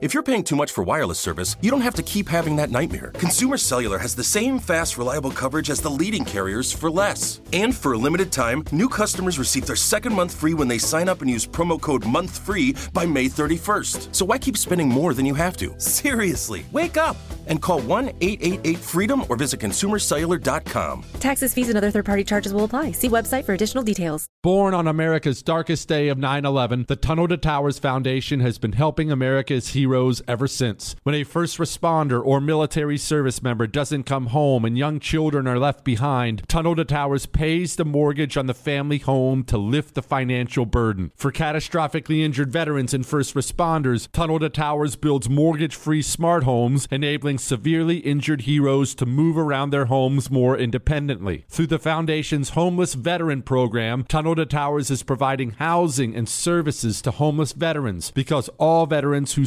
If you're paying too much for wireless service, you don't have to keep having that nightmare. Consumer Cellular has the same fast, reliable coverage as the leading carriers for less. And for a limited time, new customers receive their second month free when they sign up and use promo code MONTHFREE by May 31st. So why keep spending more than you have to? Seriously, wake up and call 1 888 freedom or visit consumercellular.com. Taxes, fees, and other third party charges will apply. See website for additional details. Born on America's darkest day of 9 11, the Tunnel to Towers Foundation has been helping America's heroes ever since. When a first responder or military service member doesn't come home and young children are left behind, Tunnel to Towers pays the mortgage on the family home to lift the financial burden. For catastrophically injured veterans and first responders, Tunnel to Towers builds mortgage free smart homes, enabling severely injured heroes to move around their homes more independently. Through the Foundation's Homeless Veteran Program, Tunnel to Towers is providing housing and services to homeless veterans because all veterans who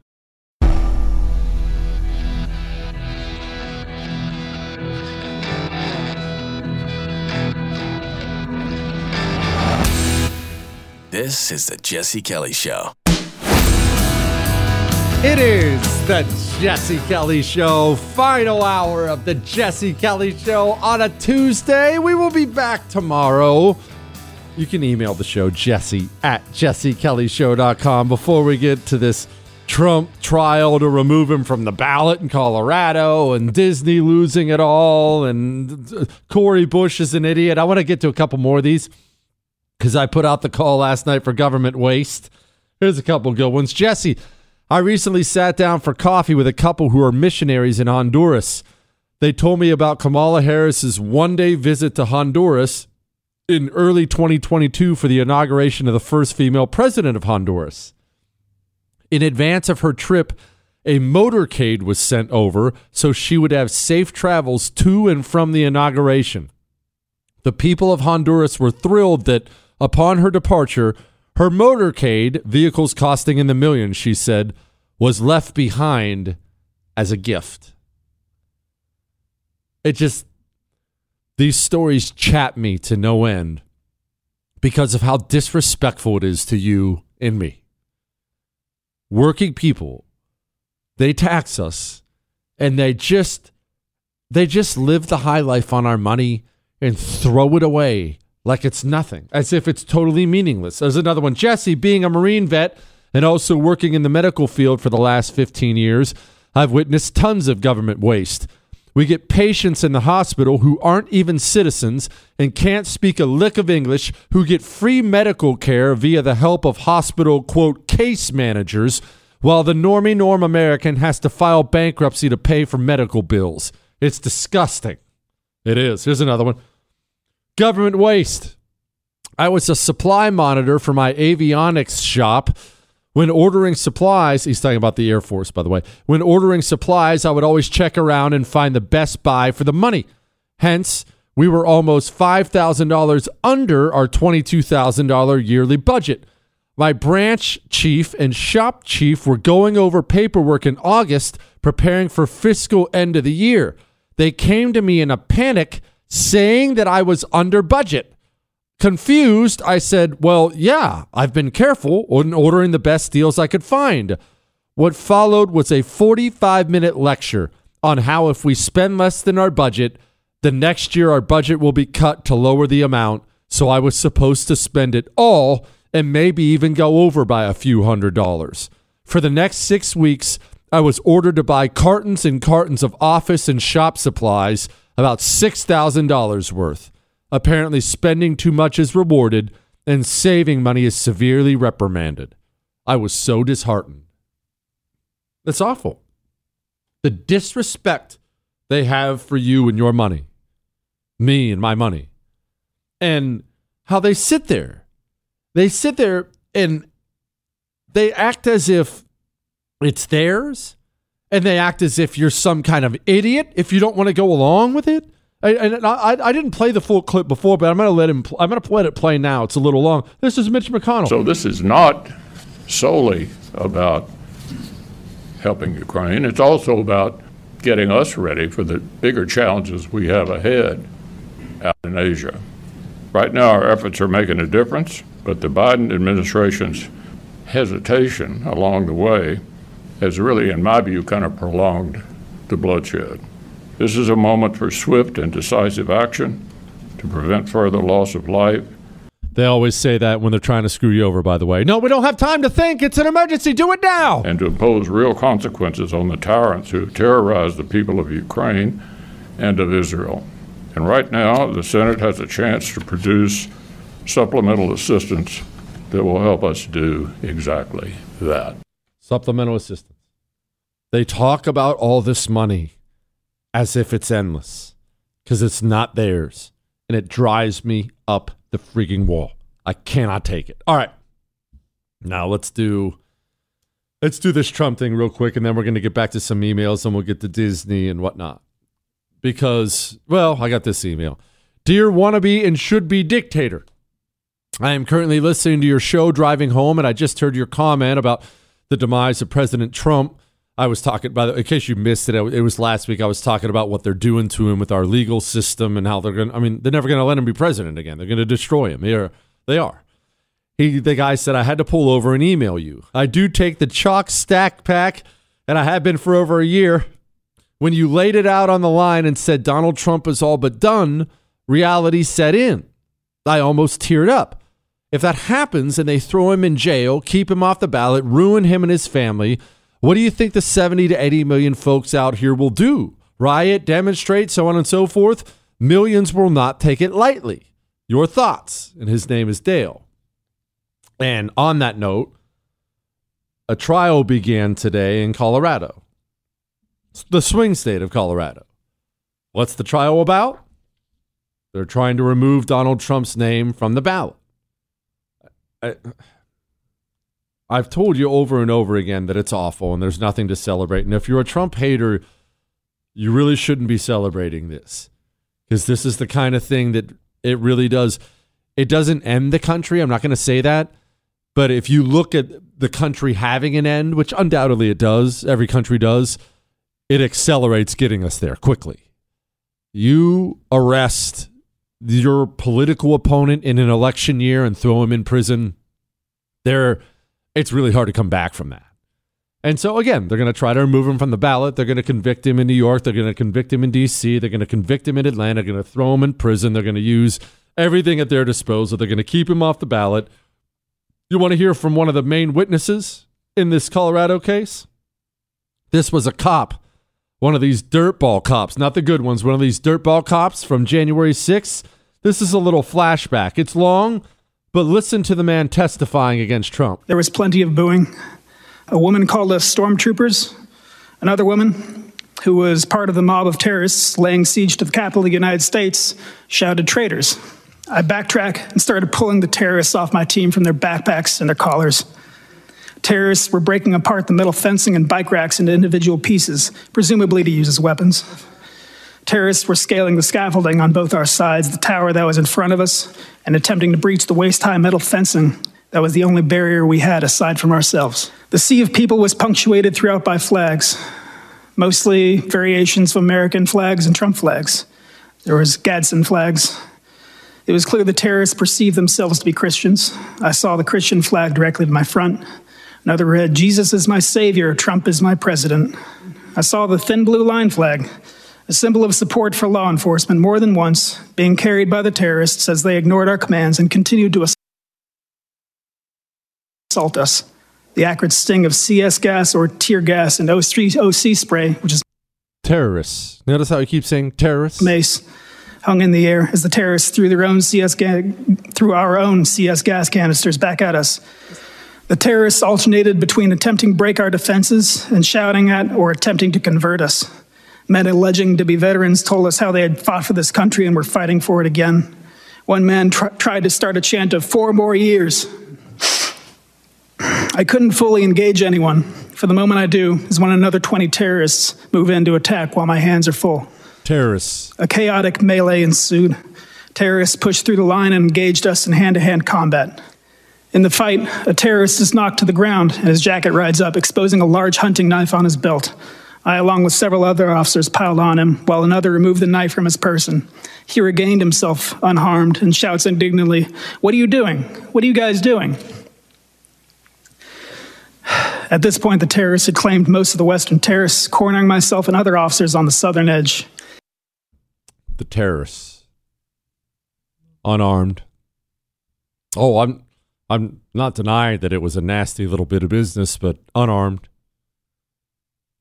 This is the Jesse Kelly Show. It is the Jesse Kelly Show, final hour of the Jesse Kelly Show on a Tuesday. We will be back tomorrow. You can email the show, jesse at jessekellyshow.com. Before we get to this Trump trial to remove him from the ballot in Colorado and Disney losing it all and Cori Bush is an idiot, I want to get to a couple more of these because I put out the call last night for government waste. Here's a couple good ones. Jesse, I recently sat down for coffee with a couple who are missionaries in Honduras. They told me about Kamala Harris's one day visit to Honduras in early 2022 for the inauguration of the first female president of Honduras. In advance of her trip, a motorcade was sent over so she would have safe travels to and from the inauguration. The people of Honduras were thrilled that upon her departure, her motorcade, vehicles costing in the millions, she said, was left behind as a gift. It just, these stories chat me to no end because of how disrespectful it is to you and me. Working people, they tax us and they just, they just live the high life on our money and throw it away like it's nothing, as if it's totally meaningless. There's another one. Jesse, being a Marine vet and also working in the medical field for the last 15 years, I've witnessed tons of government waste. We get patients in the hospital who aren't even citizens and can't speak a lick of English who get free medical care via the help of hospital, quote, case managers, while the normie norm American has to file bankruptcy to pay for medical bills. It's disgusting. It is. Here's another one government waste. I was a supply monitor for my avionics shop when ordering supplies, he's talking about the Air Force, by the way. When ordering supplies, I would always check around and find the best buy for the money. Hence, we were almost $5,000 under our $22,000 yearly budget. My branch chief and shop chief were going over paperwork in August, preparing for fiscal end of the year. They came to me in a panic, saying that I was under budget. Confused, I said, Well, yeah, I've been careful in ordering the best deals I could find. What followed was a 45 minute lecture on how if we spend less than our budget, the next year our budget will be cut to lower the amount. So I was supposed to spend it all and maybe even go over by a few hundred dollars. For the next six weeks, I was ordered to buy cartons and cartons of office and shop supplies, about $6,000 worth. Apparently, spending too much is rewarded and saving money is severely reprimanded. I was so disheartened. That's awful. The disrespect they have for you and your money, me and my money, and how they sit there. They sit there and they act as if it's theirs, and they act as if you're some kind of idiot if you don't want to go along with it. And I, I, didn't play the full clip before, but I'm going to let him. I'm going to let it play now. It's a little long. This is Mitch McConnell. So this is not solely about helping Ukraine. It's also about getting us ready for the bigger challenges we have ahead out in Asia. Right now, our efforts are making a difference, but the Biden administration's hesitation along the way has really, in my view, kind of prolonged the bloodshed. This is a moment for swift and decisive action to prevent further loss of life. They always say that when they're trying to screw you over, by the way. No, we don't have time to think. It's an emergency. Do it now. And to impose real consequences on the tyrants who terrorize the people of Ukraine and of Israel. And right now, the Senate has a chance to produce supplemental assistance that will help us do exactly that. Supplemental assistance. They talk about all this money as if it's endless because it's not theirs. And it drives me up the freaking wall. I cannot take it. All right. Now let's do let's do this Trump thing real quick and then we're gonna get back to some emails and we'll get to Disney and whatnot. Because, well, I got this email. Dear wannabe and should be dictator. I am currently listening to your show driving home, and I just heard your comment about the demise of President Trump. I was talking by the in case you missed it, it was last week. I was talking about what they're doing to him with our legal system and how they're going. to I mean, they're never going to let him be president again. They're going to destroy him. They are. They are. He, the guy said, I had to pull over and email you. I do take the CHOQ stack pack, and I have been for over a year. When you laid it out on the line and said Donald Trump is all but done, reality set in. I almost teared up. If that happens and they throw him in jail, keep him off the ballot, ruin him and his family, what do you think the 70 to 80 million folks out here will do? Riot, demonstrate, so on and so forth? Millions will not take it lightly. Your thoughts? And his name is Dale. And on that note, a trial began today in Colorado, the swing state of Colorado. What's the trial about? They're trying to remove Donald Trump's name from the ballot. I, I've told you over and over again that it's awful and there's nothing to celebrate. And if you're a Trump hater, you really shouldn't be celebrating this because this is the kind of thing that it really does. It doesn't end the country. I'm not going to say that. But if you look at the country having an end, which undoubtedly it does, every country does, it accelerates getting us there quickly. You arrest your political opponent in an election year and throw him in prison. There it's really hard to come back from that. And so again, they're going to try to remove him from the ballot. They're going to convict him in New York. They're going to convict him in D.C. They're going to convict him in Atlanta. They're going to throw him in prison. They're going to use everything at their disposal. They're going to keep him off the ballot. You want to hear from one of the main witnesses in this Colorado case? This was a cop, one of these dirtball cops, not the good ones, one of these dirtball cops from January 6th. This is a little flashback. It's long, but listen to the man testifying against Trump. There was plenty of booing. A woman called us stormtroopers. Another woman, who was part of the mob of terrorists laying siege to the Capitol of the United States, shouted traitors. I backtrack and started pulling the terrorists off my team from their backpacks and their collars. Terrorists were breaking apart the metal fencing and bike racks into individual pieces, presumably to use as weapons. Terrorists were scaling the scaffolding on both our sides, the tower that was in front of us, and attempting to breach the waist high metal fencing that was the only barrier we had aside from ourselves. The sea of people was punctuated throughout by flags, mostly variations of American flags and Trump flags. There was Gadsden flags. It was clear the terrorists perceived themselves to be Christians. I saw the Christian flag directly to my front. Another read, Jesus is my savior, Trump is my president. I saw the thin blue line flag, a symbol of support for law enforcement, more than once, being carried by the terrorists as they ignored our commands and continued to assault us. The acrid sting of CS gas or tear gas and OC, OC spray, which is Terrorists. Notice how he keeps saying terrorists? mace, hung in the air as the terrorists threw their own CS ga- threw our own CS gas canisters back at us. The terrorists alternated between attempting to break our defenses and shouting at or attempting to convert us. Men alleging to be veterans told us how they had fought for this country and were fighting for it again. One man tr- tried to start a chant of four more years. I couldn't fully engage anyone. For the moment I do is when another 20 terrorists move in to attack while my hands are full. Terrorists. A chaotic melee ensued. Terrorists pushed through the line and engaged us in hand to hand combat. In the fight, a terrorist is knocked to the ground and his jacket rides up, exposing a large hunting knife on his belt. I, along with several other officers, piled on him, while another removed the knife from his person. He regained himself unharmed and shouts indignantly, What are you doing? What are you guys doing? At this point, the terrorists had claimed most of the western terrace, cornering myself and other officers on the southern edge. The terrorists. Unarmed. Oh, I'm I'm not denying that it was a nasty little bit of business, but unarmed.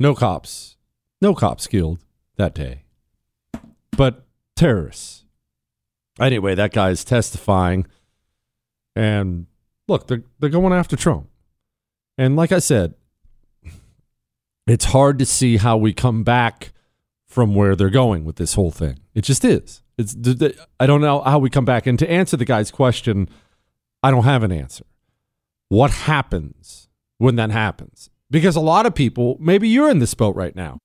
No cops. No cops killed that day. But terrorists. Anyway, that guy is testifying. And look, they're they're going after Trump. And like I said, it's hard to see how we come back from where they're going with this whole thing. It just is. It's I don't know how we come back. And to answer the guy's question, I don't have an answer. What happens when that happens? Because a lot of people, maybe you're in this boat right now.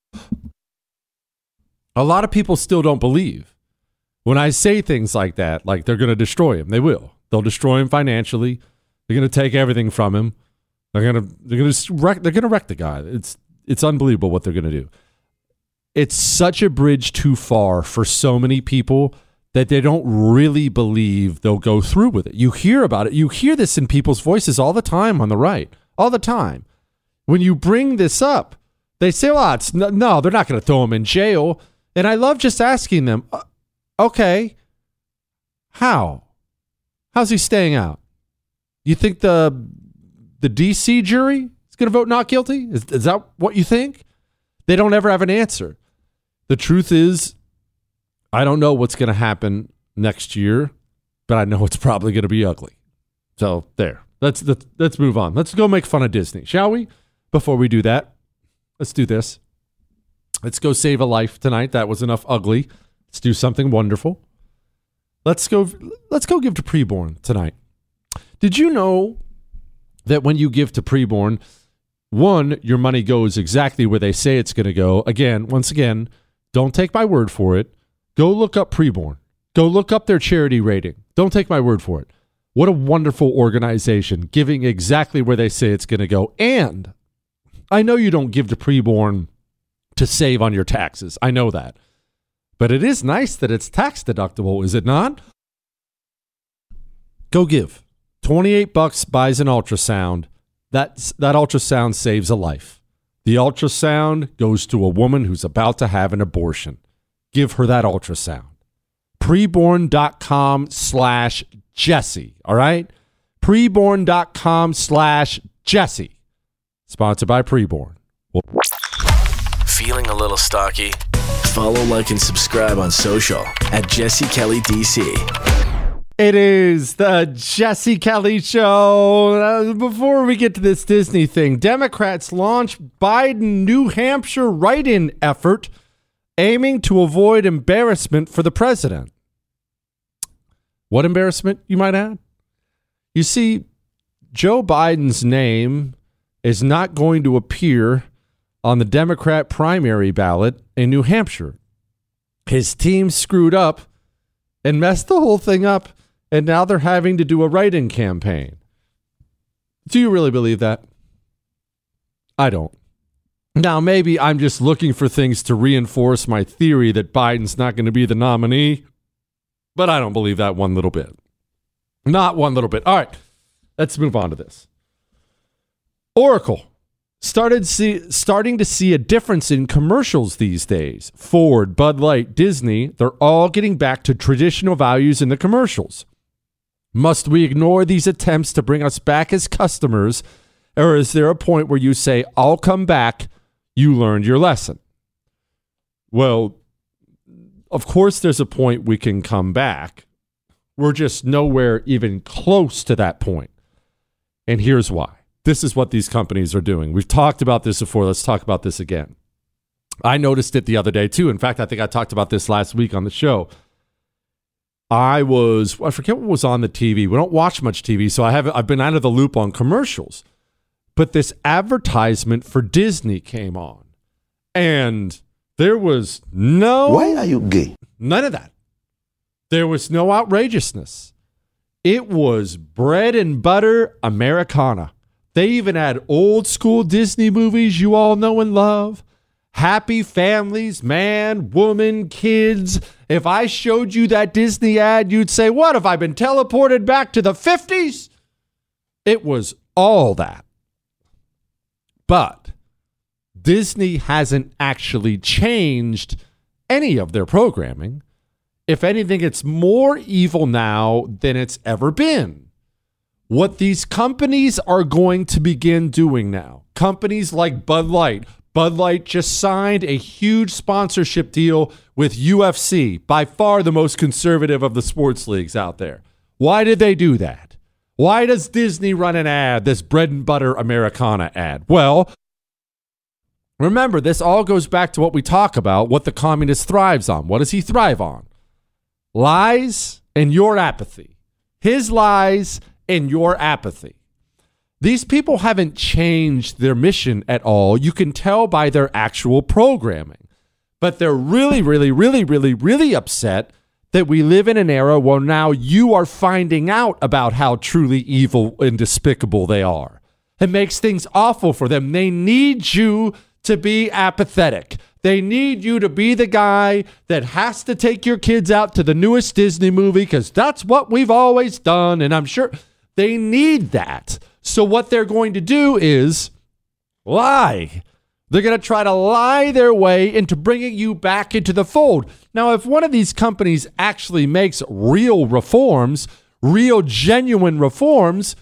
A lot of people still don't believe when I say things like that, like they're going to destroy him. They will. They'll destroy him financially. They're going to take everything from him. They're going to they're going to wreck they're going to wreck the guy. It's it's unbelievable what they're going to do. It's such a bridge too far for so many people that they don't really believe they'll go through with it. You hear about it. You hear this in people's voices all the time on the right. All the time. When you bring this up, they say, "Well, it's no, no they're not going to throw him in jail." And I love just asking them, "Uh, "Okay, how? How's he staying out? You think the the DC jury is going to vote not guilty? Is, is that what you think? They don't ever have an answer. The truth is, I don't know what's going to happen next year, but I know it's probably going to be ugly. So there. Let's, let's let's move on. Let's go make fun of Disney, shall we? Before we do that, let's do this. Let's go save a life tonight. That was enough ugly. Let's do something wonderful. Let's go let's go give to preborn tonight. Did you know that when you give to preborn, one, your money goes exactly where they say it's going to go. Again, once again, don't take my word for it. Go look up preborn. Go look up their charity rating. Don't take my word for it. What a wonderful organization giving exactly where they say it's going to go. And I know you don't give to preborn to save on your taxes. I know that. But it is nice that it's tax deductible, is it not? Go give. 28 bucks buys an ultrasound. That's, that ultrasound saves a life. The ultrasound goes to a woman who's about to have an abortion. Give her that ultrasound. preborn.com slash Jesse. All right? Preborn.com slash Jesse. Sponsored by Preborn. Well, Feeling a little stocky? Follow, like, and subscribe on social at Jesse Kelly DC. It is the Jesse Kelly Show. Uh, before we get to this Disney thing, Democrats launch Biden New Hampshire write in effort aiming to avoid embarrassment for the president. What embarrassment, you might add? You see, Joe Biden's name is not going to appear on the Democrat primary ballot in New Hampshire. His team screwed up and messed the whole thing up, and now they're having to do a write in campaign. Do you really believe that? I don't. Now, maybe I'm just looking for things to reinforce my theory that Biden's not going to be the nominee, but I don't believe that one little bit. Not one little bit. All right, let's move on to this. Oracle started see, starting to see a difference in commercials these days. Ford, Bud Light, Disney, they're all getting back to traditional values in the commercials. Must we ignore these attempts to bring us back as customers, or is there a point where you say, I'll come back, you learned your lesson? Well, of course, there's a point we can come back. We're just nowhere even close to that point. And here's why. This is what these companies are doing. We've talked about this before. Let's talk about this again. I noticed it the other day too. In fact, I think I talked about this last week on the show. I was I forget what was on the TV. We don't watch much TV, so I have I've been out of the loop on commercials. But this advertisement for Disney came on. And there was no Why are you gay? None of that. There was no outrageousness. It was bread and butter Americana. They even had old school Disney movies you all know and love. Happy families, man, woman, kids. If I showed you that Disney ad, you'd say, What have I been teleported back to the 50s? It was all that. But Disney hasn't actually changed any of their programming. If anything, it's more evil now than it's ever been. What these companies are going to begin doing now, companies like Bud Light, Bud Light just signed a huge sponsorship deal with UFC, by far the most conservative of the sports leagues out there. Why did they do that? Why does Disney run an ad, this bread and butter Americana ad? Well, remember, this all goes back to what we talk about what the communist thrives on. What does he thrive on? Lies and your apathy. His lies and your apathy. These people haven't changed their mission at all. You can tell by their actual programming. But they're really, really, really, really, really upset that we live in an era where now you are finding out about how truly evil and despicable they are. It makes things awful for them. They need you to be apathetic. They need you to be the guy that has to take your kids out to the newest Disney movie because that's what we've always done. And I'm sure they need that. So, what they're going to do is lie. They're going to try to lie their way into bringing you back into the fold. Now, if one of these companies actually makes real reforms, real genuine reforms,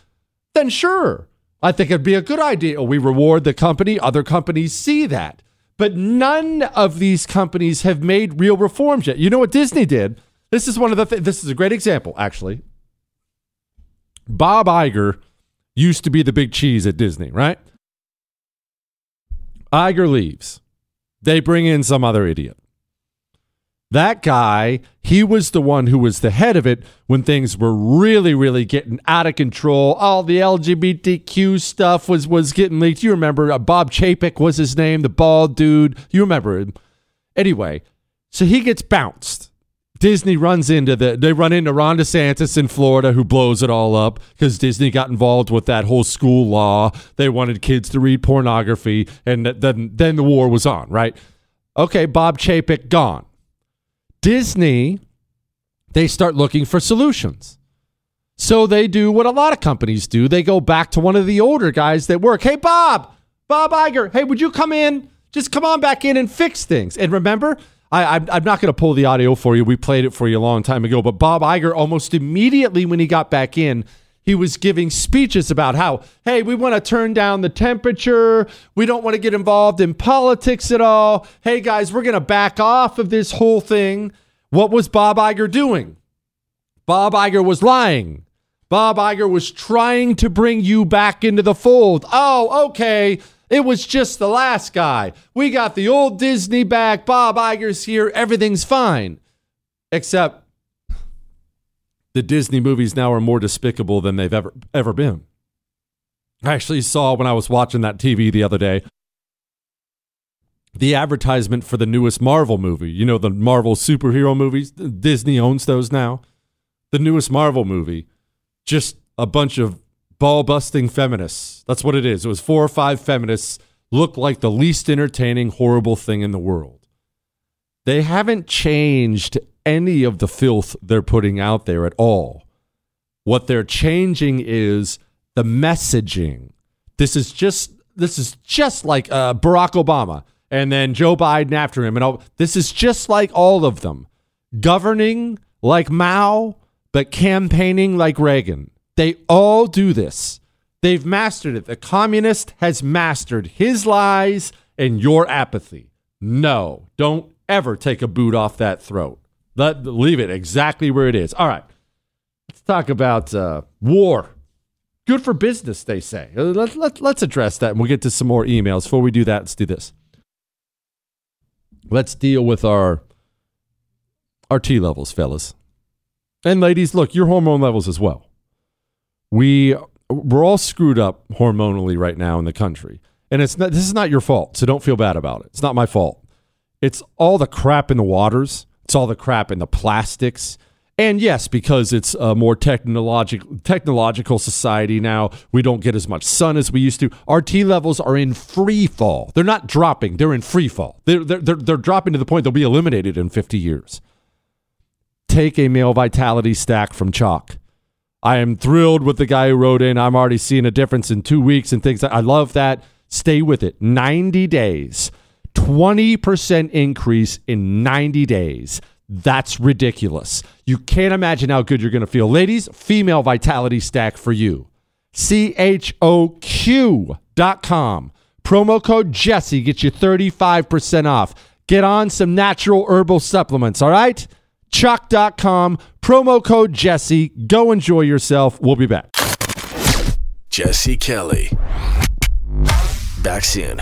then sure, I think it'd be a good idea. We reward the company, other companies see that. But none of these companies have made real reforms yet. You know what Disney did? This is one of the th- this is a great example actually. Bob Iger used to be the big cheese at Disney, right? Iger leaves. They bring in some other idiot. That guy, he was the one who was the head of it when things were really, really getting out of control. All the LGBTQ stuff was was getting leaked. You remember uh, Bob Chapek was his name, the bald dude. You remember him. Anyway, so he gets bounced. Disney runs into the they run into Ron DeSantis in Florida who blows it all up because Disney got involved with that whole school law. They wanted kids to read pornography, and then then the war was on. Right? Okay, Bob Chapek gone. Disney, they start looking for solutions. So they do what a lot of companies do. They go back to one of the older guys that work. Hey, Bob, Bob Iger, hey, would you come in? Just come on back in and fix things. And remember, I, I'm not going to pull the audio for you. We played it for you a long time ago. But Bob Iger, almost immediately when he got back in, he was giving speeches about how, hey, we want to turn down the temperature. We don't want to get involved in politics at all. Hey, guys, we're going to back off of this whole thing. What was Bob Iger doing? Bob Iger was lying. Bob Iger was trying to bring you back into the fold. Oh, okay. It was just the last guy. We got the old Disney back. Bob Iger's here. Everything's fine. Except the Disney movies now are more despicable than they've ever ever been. I actually saw when I was watching that TV the other day the advertisement for the newest Marvel movie. You know, the Marvel superhero movies. Disney owns those now. The newest Marvel movie. Just a bunch of ball busting feminists. That's what it is. It was four or five feminists look like the least entertaining, horrible thing in the world. They haven't changed any of the filth they're putting out there at all. What they're changing is the messaging. This is just this is just like uh, Barack Obama and then Joe Biden after him and all. This is just like all of them, governing like Mao but campaigning like Reagan. They all do this. They've mastered it. The communist has mastered his lies and your apathy. No, don't ever take a boot off that throat. Let leave it exactly where it is. All right, let's talk about uh, war. Good for business, they say. Uh, let, let, let's address that, and we'll get to some more emails. Before we do that, let's do this. Let's deal with our our T levels, fellas, and ladies. Look, your hormone levels as well. We we're all screwed up hormonally right now in the country, and it's not. This is not your fault, so don't feel bad about it. It's not my fault. It's all the crap in the waters it's all the crap in the plastics. And yes, because it's a more technological technological society now, we don't get as much sun as we used to. Our T levels are in free fall. They're not dropping; they're in free fall. They're they're they're, they're dropping to the point they'll be eliminated in 50 years. Take a male vitality stack from Choq. I am thrilled with the guy who wrote in. I'm already seeing a difference in two weeks and things. I love that. Stay with it. 90 days. 20% increase in 90 days. That's ridiculous. You can't imagine how good you're going to feel. Ladies, female vitality stack for you. C H O Q dot com. Promo code Jesse gets you 35% off. Get on some natural herbal supplements, all right? Choq.com, promo code Jesse. Go enjoy yourself. We'll be back. Jesse Kelly. Back soon.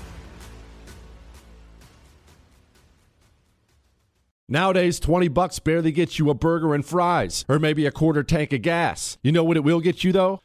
Nowadays, 20 bucks barely gets you a burger and fries, or maybe a quarter tank of gas. You know what it will get you though?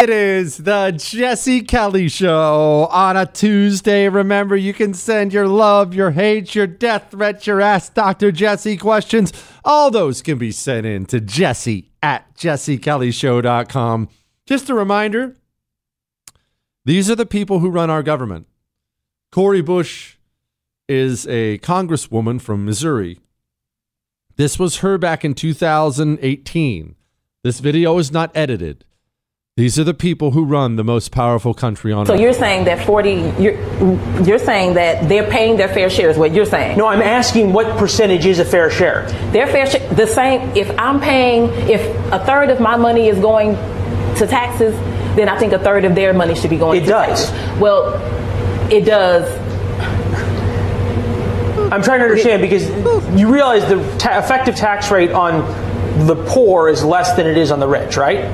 It is the Jesse Kelly Show on a Tuesday. Remember, you can send your love, your hate, your death threats, your Ask Dr. Jesse questions. All those can be sent in to Jesse at jessekellyshow.com. Just a reminder these are the people who run our government. Cori Bush is a congresswoman from Missouri. This was her back in 2018. This video is not edited. These are the people who run the most powerful country on So earth. So you're saying that 40, you're, you're saying that they're paying their fair share is what you're saying? No, I'm asking what percentage is a fair share. Their fair share, the same, if I'm paying, if a third of my money is going to taxes, then I think a third of their money should be going It to does. taxes. Well, it does. I'm trying to understand because you realize the ta- effective tax rate on the poor is less than it is on the rich, right?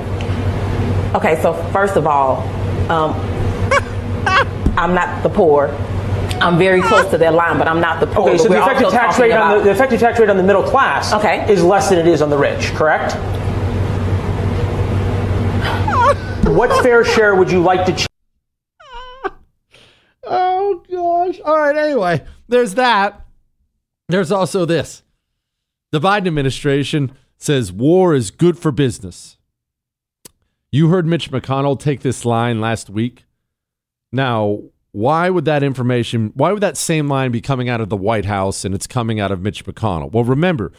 Okay, so first of all, um, I'm not the poor. I'm very close to that line, but I'm not the poor. Okay, so the effective tax talking rate on the, the effective tax rate on the middle class Okay. is less than it is on the rich, correct? what fair share would you like to? Ch- Oh gosh. All right, anyway, there's that. There's also this. The Biden administration says war is good for business. You heard Mitch McConnell take this line last week. Now, why would that information, why would that same line be coming out of the White House and it's coming out of Mitch McConnell? Well, remember,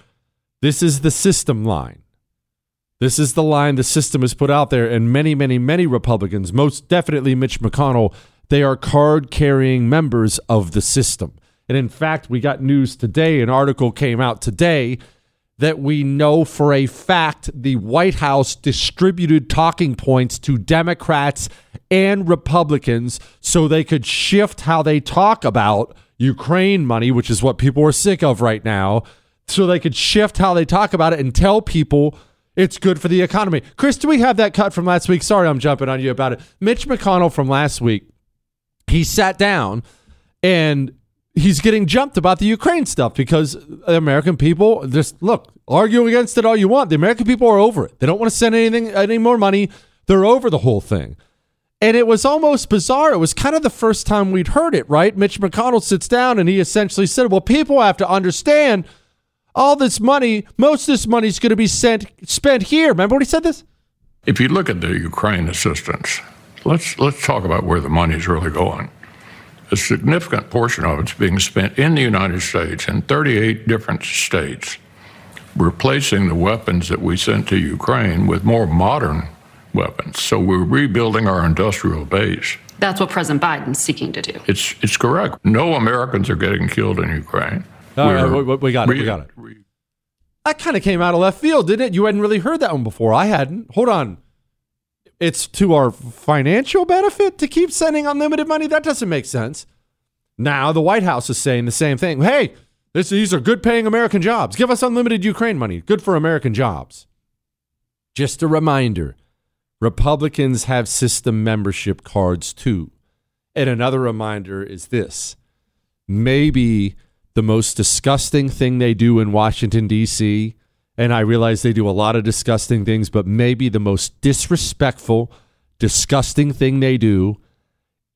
this is the system line. This is the line the system has put out there, and many, many, many Republicans, most definitely Mitch McConnell, they are card carrying members of the system. And in fact, we got news today, an article came out today that we know for a fact the White House distributed talking points to Democrats and Republicans so they could shift how they talk about Ukraine money, which is what people are sick of right now, so they could shift how they talk about it and tell people it's good for the economy. Chris, do we have that cut from last week? Sorry, I'm jumping on you about it. Mitch McConnell from last week, he sat down and he's getting jumped about the Ukraine stuff because the American people just look, argue against it all you want. The American people are over it. They don't want to send anything any more money. They're over the whole thing. And it was almost bizarre. It was kind of the first time we'd heard it, right? Mitch McConnell sits down and he essentially said, Well, people have to understand all this money, most of this money is going to be sent spent here. Remember when he said this? If you look at the Ukraine assistance, let's let's talk about where the money is really going. A significant portion of it's being spent in the United States in 38 different states, replacing the weapons that we sent to Ukraine with more modern weapons. So we're rebuilding our industrial base. That's what President Biden's seeking to do. It's it's correct. No Americans are getting killed in Ukraine. Uh, All right, we, we got it. We got it. That kind of came out of left field, didn't it? You hadn't really heard that one before. I hadn't. Hold on. It's to our financial benefit to keep sending unlimited money? That doesn't make sense. Now the White House is saying the same thing. Hey, this, these are good paying American jobs. Give us unlimited Ukraine money. Good for American jobs. Just a reminder Republicans have system membership cards too. And another reminder is this maybe the most disgusting thing they do in Washington, D.C., and I realize they do a lot of disgusting things, but maybe the most disrespectful, disgusting thing they do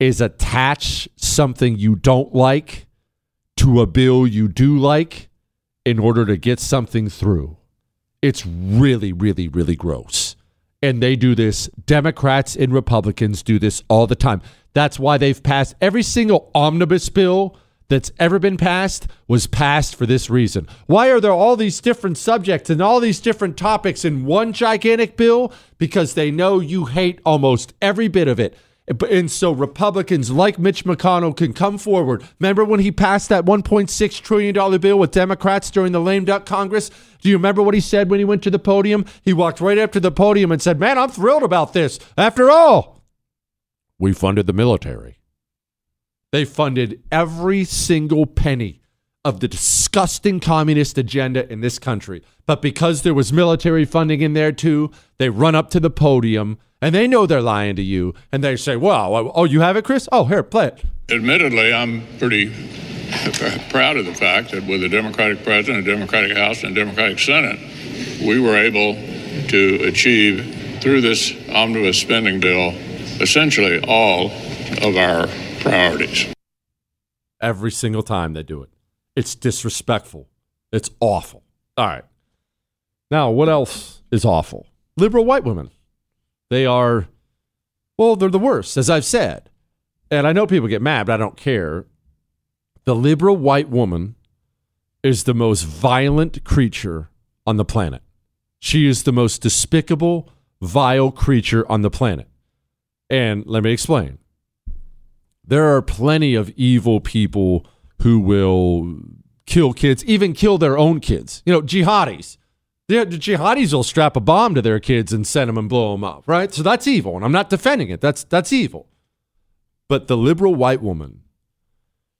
is attach something you don't like to a bill you do like in order to get something through. It's really, really, really gross. And they do this. Democrats and Republicans do this all the time. That's why they've passed every single omnibus bill that's ever been passed was passed for this reason. Why are there all these different subjects and all these different topics in one gigantic bill? Because they know you hate almost every bit of it. And so Republicans like Mitch McConnell can come forward. Remember when he passed that $1.6 trillion bill with Democrats during the lame duck Congress? Do you remember what he said when he went to the podium? He walked right up to the podium and said, Man, I'm thrilled about this. After all, we funded the military. They funded every single penny of the disgusting communist agenda in this country. But because there was military funding in there too, they run up to the podium and they know they're lying to you and they say, Well, oh, oh, you have it, Chris? Oh, here, play it. Admittedly, I'm pretty proud of the fact that with a Democratic president, a Democratic House, and a Democratic Senate, we were able to achieve through this omnibus spending bill essentially all of our priorities. Every single time they do it. It's disrespectful. It's awful. All right. Now, what else is awful? Liberal white women. They are, well, they're the worst, as I've said. And I know people get mad, but I don't care. The liberal white woman is the most violent creature on the planet. She is the most despicable, vile creature on the planet. And let me explain. There are plenty of evil people who will kill kids, even kill their own kids. You know, jihadis. The, the jihadis will strap a bomb to their kids and send them and blow them up, right? So that's evil, and I'm not defending it. That's that's evil. But the liberal white woman,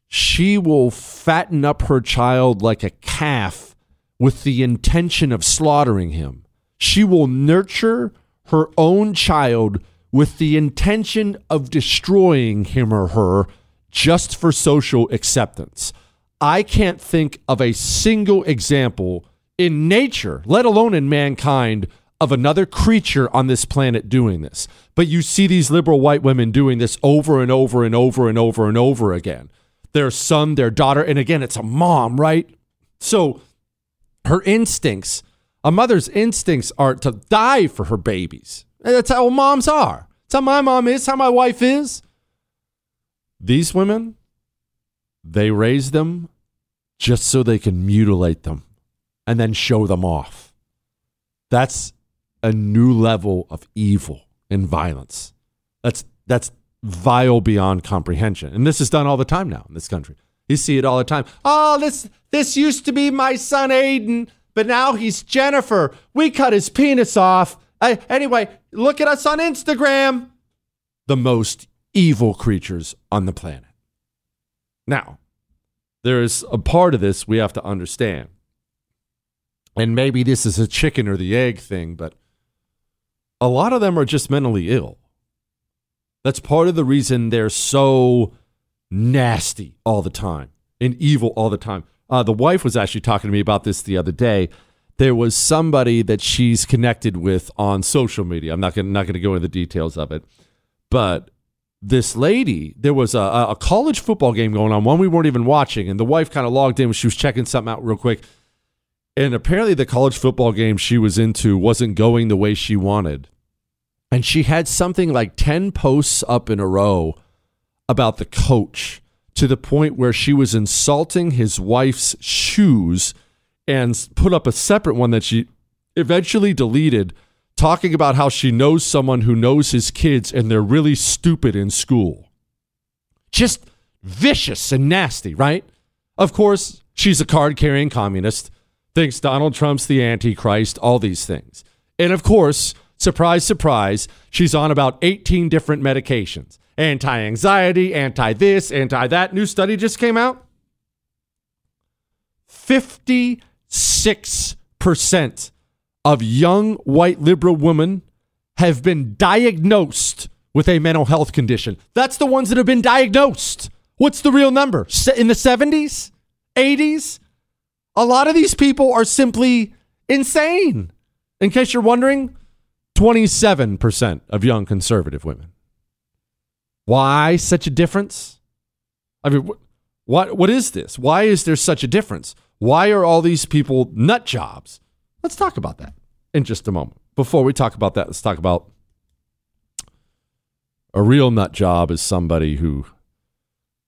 she will fatten up her child like a calf with the intention of slaughtering him. She will nurture her own child with the intention of destroying him or her just for social acceptance. I can't think of a single example in nature, let alone in mankind, of another creature on this planet doing this. But you see these liberal white women doing this over and over and over and over and over again. Their son, their daughter, and again, it's a mom, right? So her instincts, a mother's instincts are to die for her babies. That's how moms are. That's how my mom is, how my wife is. These women, they raise them just so they can mutilate them and then show them off. That's a new level of evil and violence. That's that's vile beyond comprehension. And this is done all the time now in this country. You see it all the time. Oh, this this used to be my son Aiden, but now he's Jennifer. We cut his penis off. I, anyway, look at us on Instagram. The most evil creatures on the planet. Now, there's a part of this we have to understand. And maybe this is a chicken or the egg thing, but a lot of them are just mentally ill. That's part of the reason they're so nasty all the time and evil all the time. Uh, the wife was actually talking to me about this the other day. There was somebody that she's connected with on social media. I'm not going not to go into the details of it, but this lady, there was a, a college football game going on, one we weren't even watching, and the wife kind of logged in. She was checking something out real quick. And apparently, the college football game she was into wasn't going the way she wanted. And she had something like 10 posts up in a row about the coach to the point where she was insulting his wife's shoes and put up a separate one that she eventually deleted talking about how she knows someone who knows his kids and they're really stupid in school. Just vicious and nasty, right? Of course, she's a card carrying communist, thinks Donald Trump's the Antichrist, all these things. And of course, surprise, surprise, she's on about 18 different medications anti anxiety, anti this, anti that. New study just came out. 56% of young white liberal women have been diagnosed with a mental health condition. That's the ones that have been diagnosed. What's the real number? In the 70s? 80s? A lot of these people are simply insane. In case you're wondering, 27% of young conservative women. Why such a difference? I mean, what what is this? Why is there such a difference? Why are all these people nut jobs? Let's talk about that in just a moment. Before we talk about that, let's talk about a real nut job is somebody who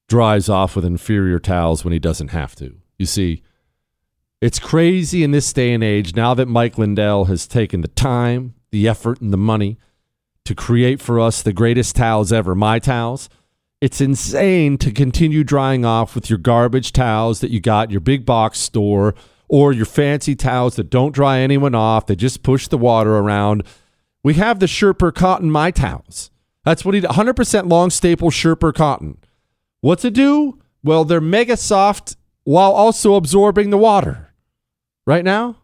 dries off with inferior towels when he doesn't have to. You see, it's crazy in this day and age now that Mike Lindell has taken the time, the effort, and the money to create for us the greatest towels ever, my towels. It's insane to continue drying off with your garbage towels that you got your big box store or your fancy towels that don't dry anyone off. They just push the water around. We have the Sherper Cotton My Towels. That's what he 100% long staple Sherper Cotton. What's it do? Well, they're mega soft while also absorbing the water. Right now,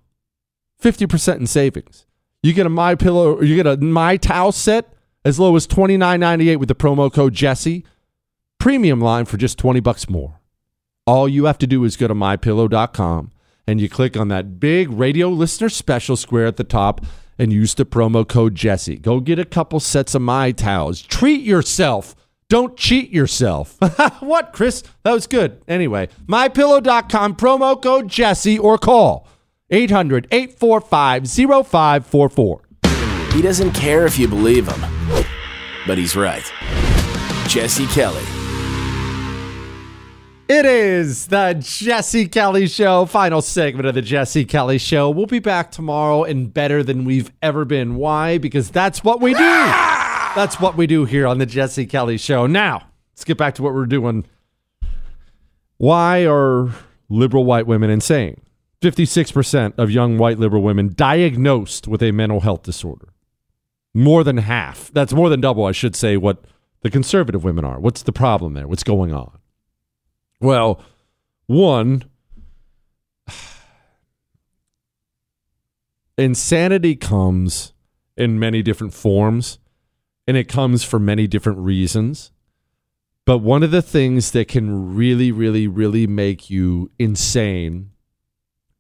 50% in savings. You get a My Pillow, you get a My Towel set as low as $29.98 with the promo code Jesse. Premium line for just 20 bucks more. All you have to do is go to mypillow.com and you click on that big radio listener special square at the top and use the promo code Jesse. Go get a couple sets of My Towels. Treat yourself. Don't cheat yourself. what, Chris? That was good. Anyway, mypillow.com promo code Jesse or call 800 845 0544. He doesn't care if you believe him, but he's right. Jesse Kelly. It is the Jesse Kelly Show, final segment of the Jesse Kelly Show. We'll be back tomorrow and better than we've ever been. Why? Because that's what we do. That's what we do here on the Jesse Kelly Show. Now, let's get back to what we're doing. Why are liberal white women insane? 56% of young white liberal women diagnosed with a mental health disorder. More than half. That's more than double, I should say, what the conservative women are. What's the problem there? What's going on? Well, one, insanity comes in many different forms and it comes for many different reasons. But one of the things that can really, really, really make you insane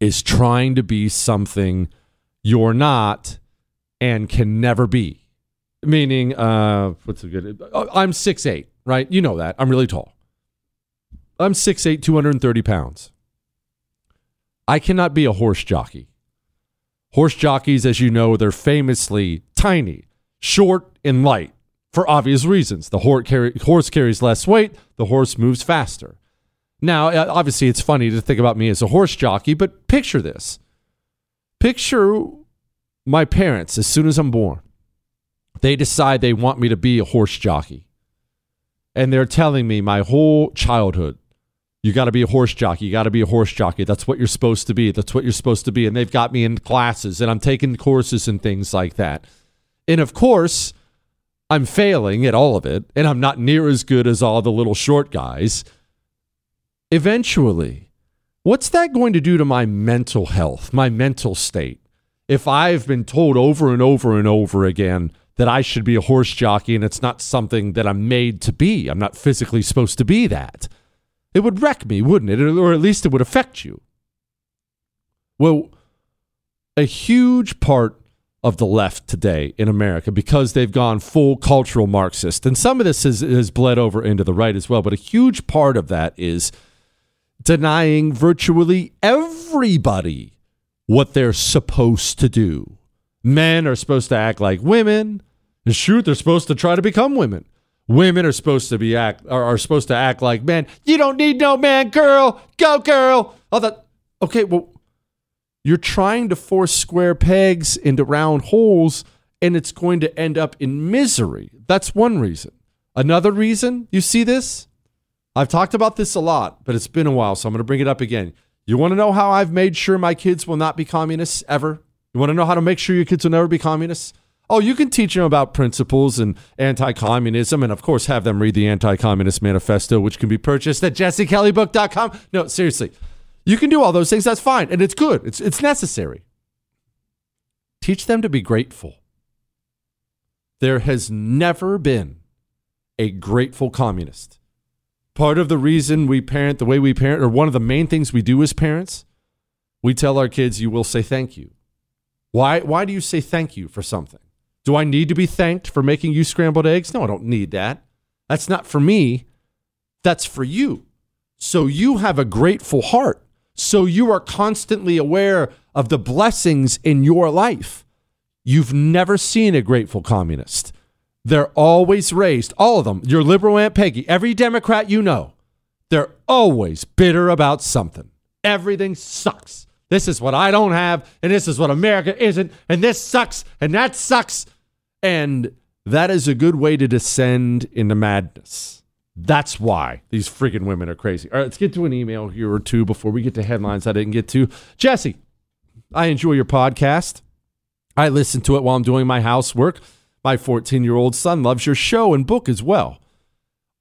is trying to be something you're not and can never be. Meaning, uh, what's a good? I'm six eight, right? You know that. I'm really tall. I'm 6'8, 230 pounds. I cannot be a horse jockey. Horse jockeys, as you know, they're famously tiny, short, and light for obvious reasons. The horse, carries less weight, the horse moves faster. Now, uh, obviously, it's funny to think about me as a horse jockey, but picture this. Picture my parents as soon as I'm born. They decide they want me to be a horse jockey. And they're telling me my whole childhood you got to be a horse jockey. You got to be a horse jockey. That's what you're supposed to be. That's what you're supposed to be. And they've got me in classes and I'm taking courses and things like that. And of course, I'm failing at all of it and I'm not near as good as all the little short guys. Eventually, what's that going to do to my mental health, my mental state? If I've been told over and over and over again that I should be a horse jockey and it's not something that I'm made to be, I'm not physically supposed to be that it would wreck me, wouldn't it? Or at least it would affect you. Well, a huge part of the left today in America, because they've gone full cultural Marxist, and some of this has, has bled over into the right as well, but a huge part of that is denying virtually everybody what they're supposed to do. Men are supposed to act like women, And shoot, They're supposed to try to become women. Women are supposed to be act are, are supposed to act like men. You don't need no man, girl. Go, girl. All that. Okay, well, you're trying to force square pegs into round holes, and it's going to end up in misery. That's one reason. Another reason you see this? I've talked about this a lot, but it's been a while, so I'm going to bring it up again. You want to know how I've made sure my kids will not be communists ever? You want to know how to make sure your kids will never be communists? Oh, you can teach them about principles and anti communism, and of course, have them read the Anti Communist Manifesto, which can be purchased at jessekellybook.com. No, seriously. You can do all those things. That's fine. And it's good, it's, it's necessary. Teach them to be grateful. There has never been a grateful communist. Part of the reason we parent the way we parent, or one of the main things we do as parents, we tell our kids, you will say thank you. Why, why do you say thank you for something? Do I need to be thanked for making you scrambled eggs? No, I don't need that. That's not for me. That's for you. So you have a grateful heart. So you are constantly aware of the blessings in your life. You've never seen a grateful communist. They're always raised, all of them, your liberal Aunt Peggy, every Democrat you know, they're always bitter about something. Everything sucks. This is what I don't have, and this is what America isn't, and this sucks, and that sucks. And that is a good way to descend into madness. That's why these freaking women are crazy. All right, let's get to an email here or two before we get to headlines I didn't get to. Jesse, I enjoy your podcast. I listen to it while I'm doing my housework. My 14 year old son loves your show and book as well.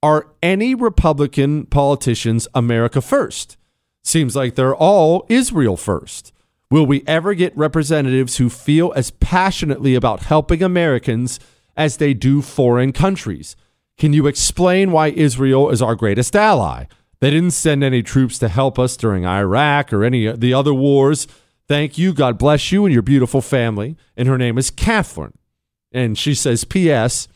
Are any Republican politicians America first? Seems like they're all Israel first. Will we ever get representatives who feel as passionately about helping Americans as they do foreign countries? Can you explain why Israel is our greatest ally? They didn't send any troops to help us during Iraq or any of the other wars. Thank you. God bless you and your beautiful family. And her name is Catherine. And she says, P.S.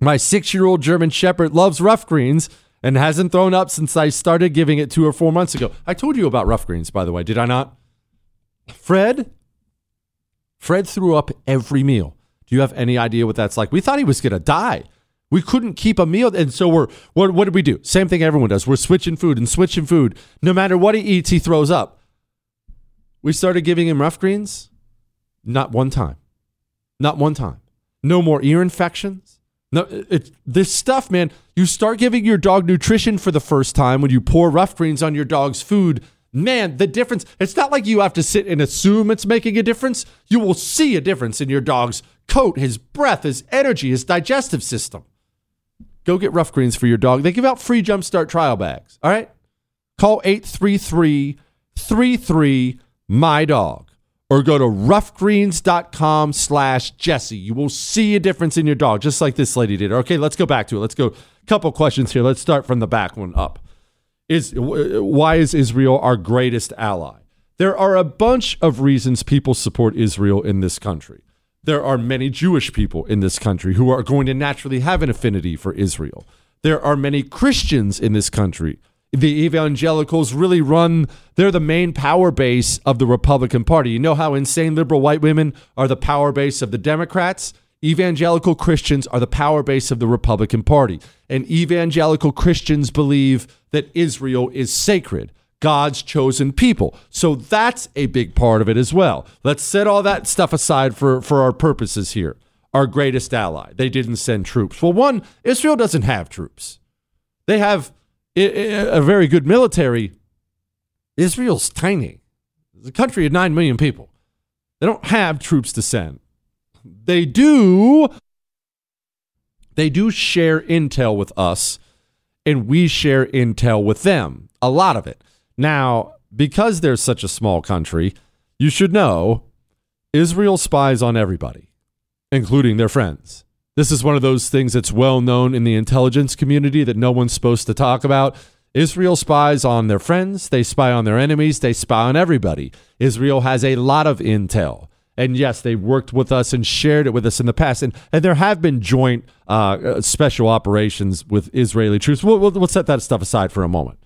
My six year old German Shepherd loves rough greens and hasn't thrown up since I started giving it two or four months ago. I told you about rough greens, by the way, did I not? Fred, Fred threw up every meal. Do you have any idea what that's like? We thought he was going to die. We couldn't keep a meal, and so we're what? What did we do? Same thing everyone does. We're switching food and switching food. No matter what he eats, he throws up. We started giving him rough greens. Not one time. Not one time. No more ear infections. No, it, this stuff, man. You start giving your dog nutrition for the first time when you pour rough greens on your dog's food. Man, the difference. It's not like you have to sit and assume it's making a difference. You will see a difference in your dog's coat, his breath, his energy, his digestive system. Go get rough greens for your dog. They give out free jumpstart trial bags. All right? Call 833 33 my dog or go to roughgreens.com slash Jesse. You will see a difference in your dog, just like this lady did. Okay, let's go back to it. Let's go. A couple questions here. Let's start from the back one up. Is why is Israel our greatest ally? There are a bunch of reasons people support Israel in this country. There are many Jewish people in this country who are going to naturally have an affinity for Israel. There are many Christians in this country the evangelicals really run they're the main power base of the Republican Party. You know how insane liberal white women are the power base of the Democrats? Evangelical Christians are the power base of the Republican Party. And evangelical Christians believe that Israel is sacred, God's chosen people. So that's a big part of it as well. Let's set all that stuff aside for, for our purposes here. Our greatest ally. They didn't send troops. Well, one, Israel doesn't have troops. They have a very good military. Israel's tiny. It's a country of 9 million people. They don't have troops to send. They do they do share intel with us and we share intel with them. A lot of it. Now, because they're such a small country, you should know Israel spies on everybody, including their friends. This is one of those things that's well known in the intelligence community that no one's supposed to talk about. Israel spies on their friends, they spy on their enemies, they spy on everybody. Israel has a lot of intel. And yes, they worked with us and shared it with us in the past. And, and there have been joint uh, uh special operations with Israeli troops. We'll, we'll, we'll set that stuff aside for a moment.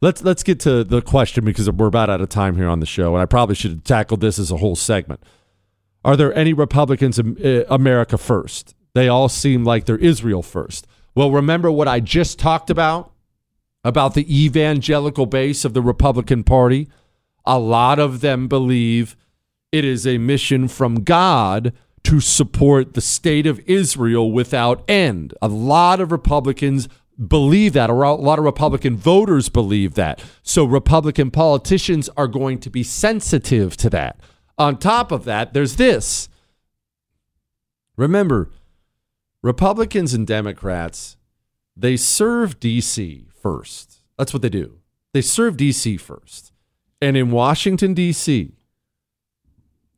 Let's, let's get to the question because we're about out of time here on the show. And I probably should have tackled this as a whole segment. Are there any Republicans in uh, America first? They all seem like they're Israel first. Well, remember what I just talked about about the evangelical base of the Republican Party? A lot of them believe it is a mission from God to support the state of Israel without end. A lot of Republicans believe that, or a lot of Republican voters believe that. So Republican politicians are going to be sensitive to that. On top of that, there's this. Remember, Republicans and Democrats, they serve DC first. That's what they do. They serve DC first. And in Washington, D.C.,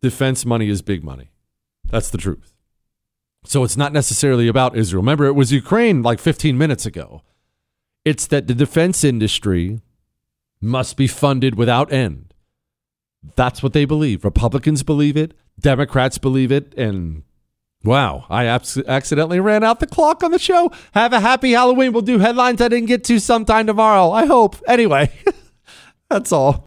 defense money is big money. That's the truth. So it's not necessarily about Israel. Remember, it was Ukraine like 15 minutes ago. It's that the defense industry must be funded without end. That's what they believe. Republicans believe it, Democrats believe it, and wow, I abs- accidentally ran out the clock on the show. Have a happy Halloween. We'll do headlines I didn't get to sometime tomorrow. I hope. Anyway, that's all.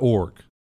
Org.